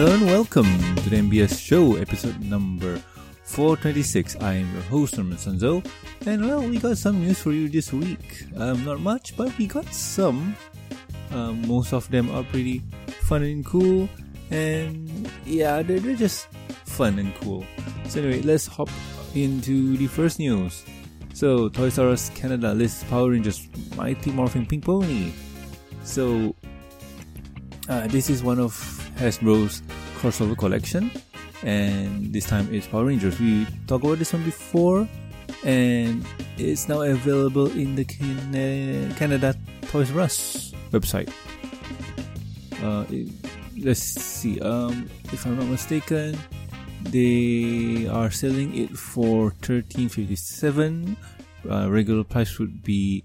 Hello and welcome to the MBS show, episode number 426. I am your host, Norman Sanzo, and well, we got some news for you this week. Um, not much, but we got some. Um, most of them are pretty fun and cool, and yeah, they're, they're just fun and cool. So, anyway, let's hop into the first news. So, Toys R Us Canada lists Power Rangers Mighty Morphin Pink Pony. So, uh, this is one of Hasbro's crossover collection, and this time it's Power Rangers. We talked about this one before, and it's now available in the Can- Canada Toys R Us website. Uh, it- let's see. Um, if I'm not mistaken, they are selling it for thirteen fifty seven. Uh, regular price would be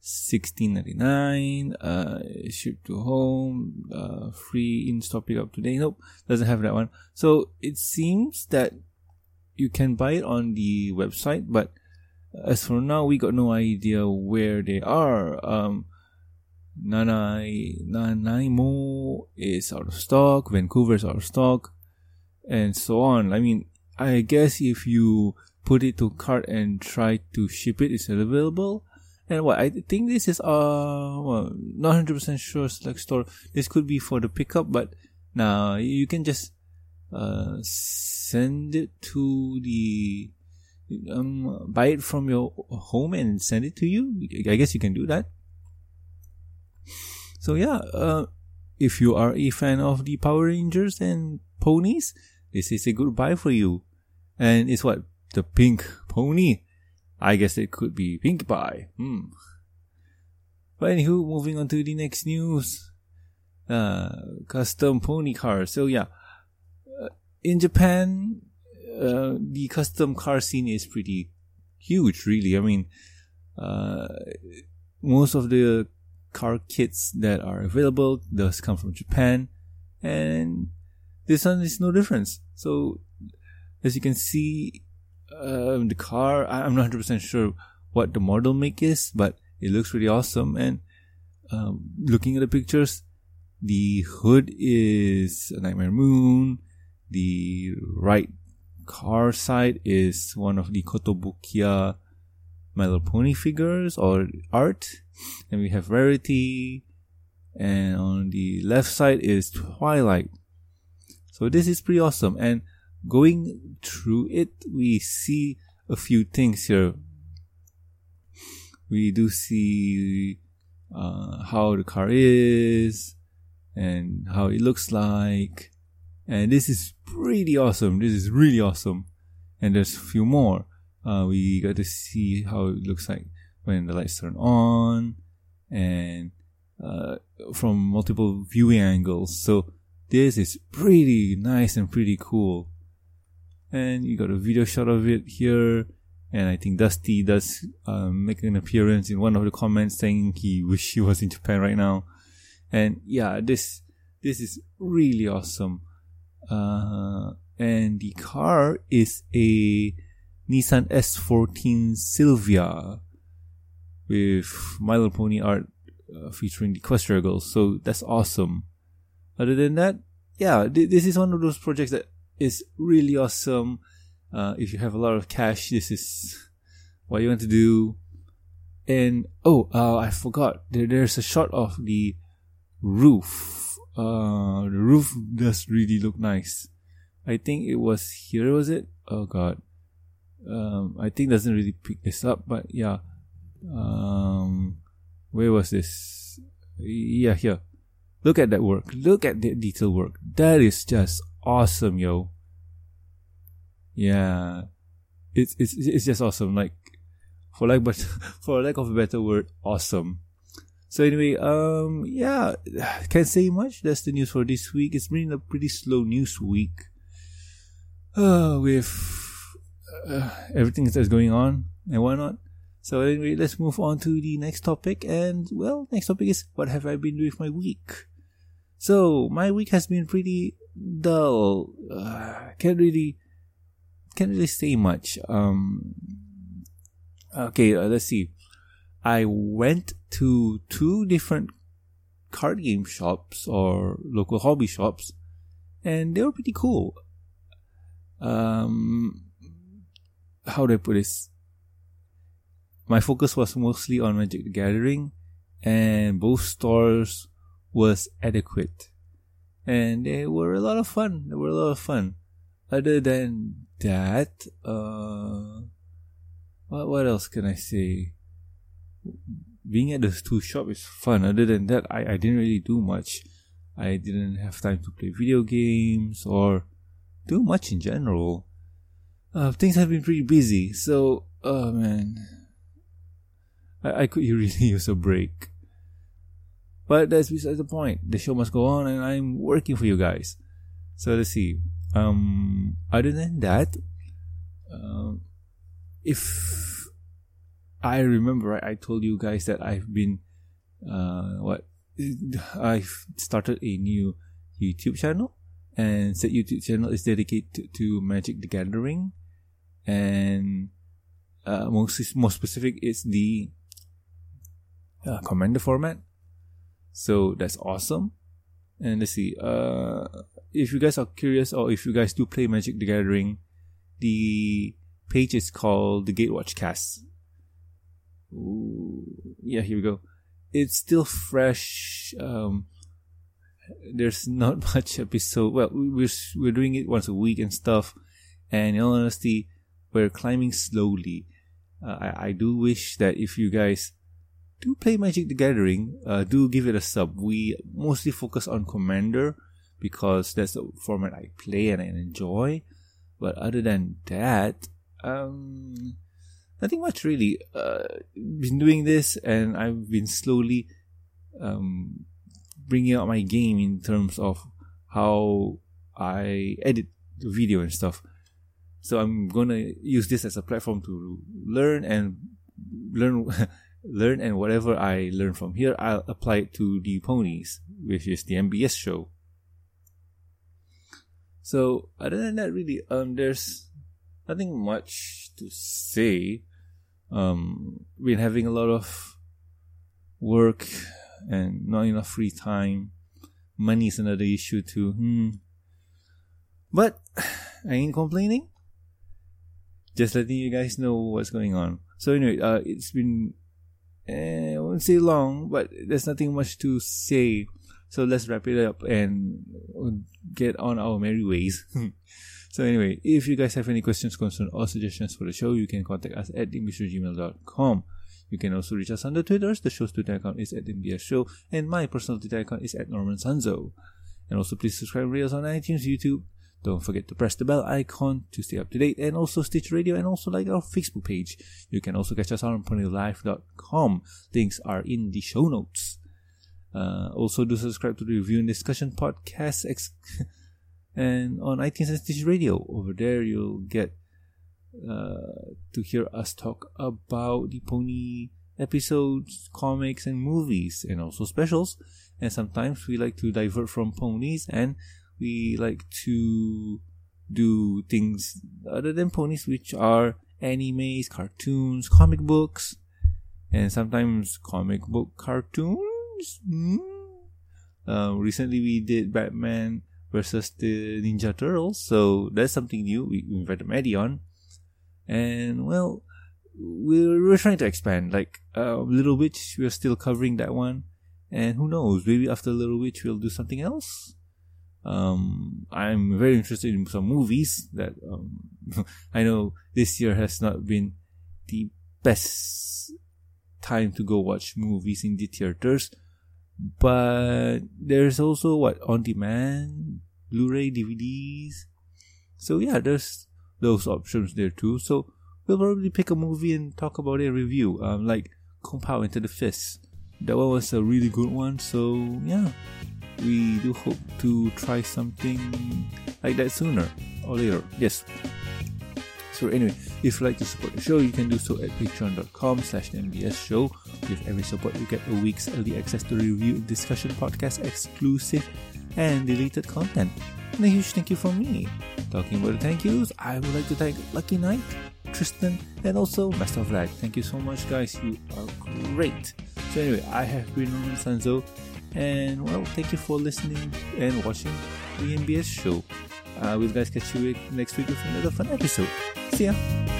sixteen ninety nine. Uh, shipped to home. Uh, free in store pickup today. Nope, doesn't have that one. So it seems that you can buy it on the website, but as for now, we got no idea where they are. Um, Nanai Nanaimo is out of stock. Vancouver is out of stock, and so on. I mean, I guess if you put it to cart and try to ship it, it's available. And what I think this is uh well, not hundred percent sure select store. This could be for the pickup, but now you can just uh send it to the um buy it from your home and send it to you. I guess you can do that. So yeah, uh, if you are a fan of the Power Rangers and ponies, this is a good buy for you. And it's what the pink pony. I guess it could be Pinkie Pie. Hmm. But anywho, moving on to the next news. Uh, custom pony cars. So yeah, uh, in Japan, uh, the custom car scene is pretty huge, really. I mean, uh, most of the car kits that are available does come from Japan, and this one is no difference. So, as you can see, um, the car, I'm not 100% sure what the model make is, but it looks really awesome. And um, looking at the pictures, the hood is a Nightmare Moon. The right car side is one of the Kotobukiya My Little Pony figures or art. And we have Rarity. And on the left side is Twilight. So this is pretty awesome. And going through it, we see a few things here. We do see uh, how the car is and how it looks like. And this is pretty awesome. This is really awesome. And there's a few more. Uh, we got to see how it looks like when the lights turn on and uh, from multiple viewing angles. So this is pretty nice and pretty cool. And you got a video shot of it here. And I think Dusty does um, make an appearance in one of the comments saying he wish he was in Japan right now. And yeah, this this is really awesome. Uh, and the car is a Nissan S14 Silvia with My Little Pony art uh, featuring the Equestria Girls. So that's awesome. Other than that, yeah, th- this is one of those projects that is really awesome. Uh, if you have a lot of cash, this is what you want to do. And oh, uh, I forgot. There, there's a shot of the roof. Uh, the roof does really look nice. I think it was here, was it? Oh god. Um, I think doesn't really pick this up, but yeah. Um, where was this? Yeah, here. Look at that work. Look at the detail work. That is just awesome, yo. Yeah, it's it's it's just awesome. Like for like but for lack of a better word, awesome. So anyway, um, yeah, can't say much. That's the news for this week. It's been a pretty slow news week. Uh, with uh, everything that's going on and whatnot. So anyway, let's move on to the next topic. And well, next topic is what have I been doing my week? So my week has been pretty dull. Uh, can't really, can't really say much. Um, okay, uh, let's see. I went to two different card game shops or local hobby shops, and they were pretty cool. Um, how do I put this? My focus was mostly on Magic the Gathering, and both stores was adequate, and they were a lot of fun. They were a lot of fun. Other than that, uh, what what else can I say? Being at those two shops is fun. Other than that, I, I didn't really do much. I didn't have time to play video games or do much in general. Uh, things have been pretty busy, so oh man, I, I could really use a break. But that's besides the point. The show must go on, and I'm working for you guys. So let's see. Um, other than that, um, if I remember right, I told you guys that I've been, uh, what, I've started a new YouTube channel, and said YouTube channel is dedicated to Magic the Gathering, and uh, most more specific is the uh, commander format. So that's awesome. And let's see, uh, if you guys are curious or if you guys do play Magic the Gathering, the page is called the Gatewatch Cast. Ooh, yeah, here we go. It's still fresh. Um, there's not much episode. Well, we're we're doing it once a week and stuff. And in all honesty, we're climbing slowly. Uh, I I do wish that if you guys do play Magic the Gathering, uh, do give it a sub. We mostly focus on Commander because that's the format I play and I enjoy. But other than that, um, nothing much really. Uh, been doing this and I've been slowly um, bringing out my game in terms of how I edit the video and stuff. So I'm gonna use this as a platform to learn and learn, learn, and whatever I learn from here, I'll apply it to the ponies, which is the MBS show. So other than that, really, um, there's nothing much to say. Um, been having a lot of work and not enough free time. Money is another issue too. Hmm. But I ain't complaining. Just letting you guys know what's going on. So anyway, uh, it's been eh, I won't say long, but there's nothing much to say. So let's wrap it up and get on our merry ways. so anyway, if you guys have any questions, concerns, or suggestions for the show, you can contact us at themrgmail.com. You can also reach us on the Twitters. The show's Twitter account is at MBS Show, and my personal Twitter account is at Norman Sanzo. And also please subscribe to us on iTunes, YouTube. Don't forget to press the bell icon to stay up to date, and also Stitcher Radio, and also like our Facebook page. You can also catch us on ponylife.com. Links are in the show notes. Uh, also, do subscribe to the Review and Discussion podcast ex- and on iTunes and Stitcher Radio. Over there, you'll get uh, to hear us talk about the pony episodes, comics, and movies, and also specials. And sometimes we like to divert from ponies and we like to do things other than ponies, which are animes, cartoons, comic books, and sometimes comic book cartoons. Mm. Uh, recently, we did Batman versus the Ninja Turtles, so that's something new. We invited Maddie on, and well, we're, we're trying to expand. Like uh, Little Witch, we're still covering that one, and who knows? Maybe after Little Witch, we'll do something else. Um, I'm very interested in some movies that um, I know this year has not been the best time to go watch movies in the theaters, but there's also what on demand, Blu-ray, DVDs. So yeah, there's those options there too. So we'll probably pick a movie and talk about it review. Um, like Kung Pow Enter the Fist. That one was a really good one. So yeah, we do hope to try something like that sooner or later. Yes. So anyway, if you'd like to support the show, you can do so at patreon.com slash MBS show. With every support, you get a week's early access to review and discussion podcast exclusive and deleted content. And a huge thank you from me. Talking about the thank yous, I would like to thank Lucky Knight, Tristan, and also Master of Light. Thank you so much, guys. You are great. So anyway, I have been Norman Sanzo, and well, thank you for listening and watching the MBS show. Uh, we'll guys catch you next week with another fun episode. See ya.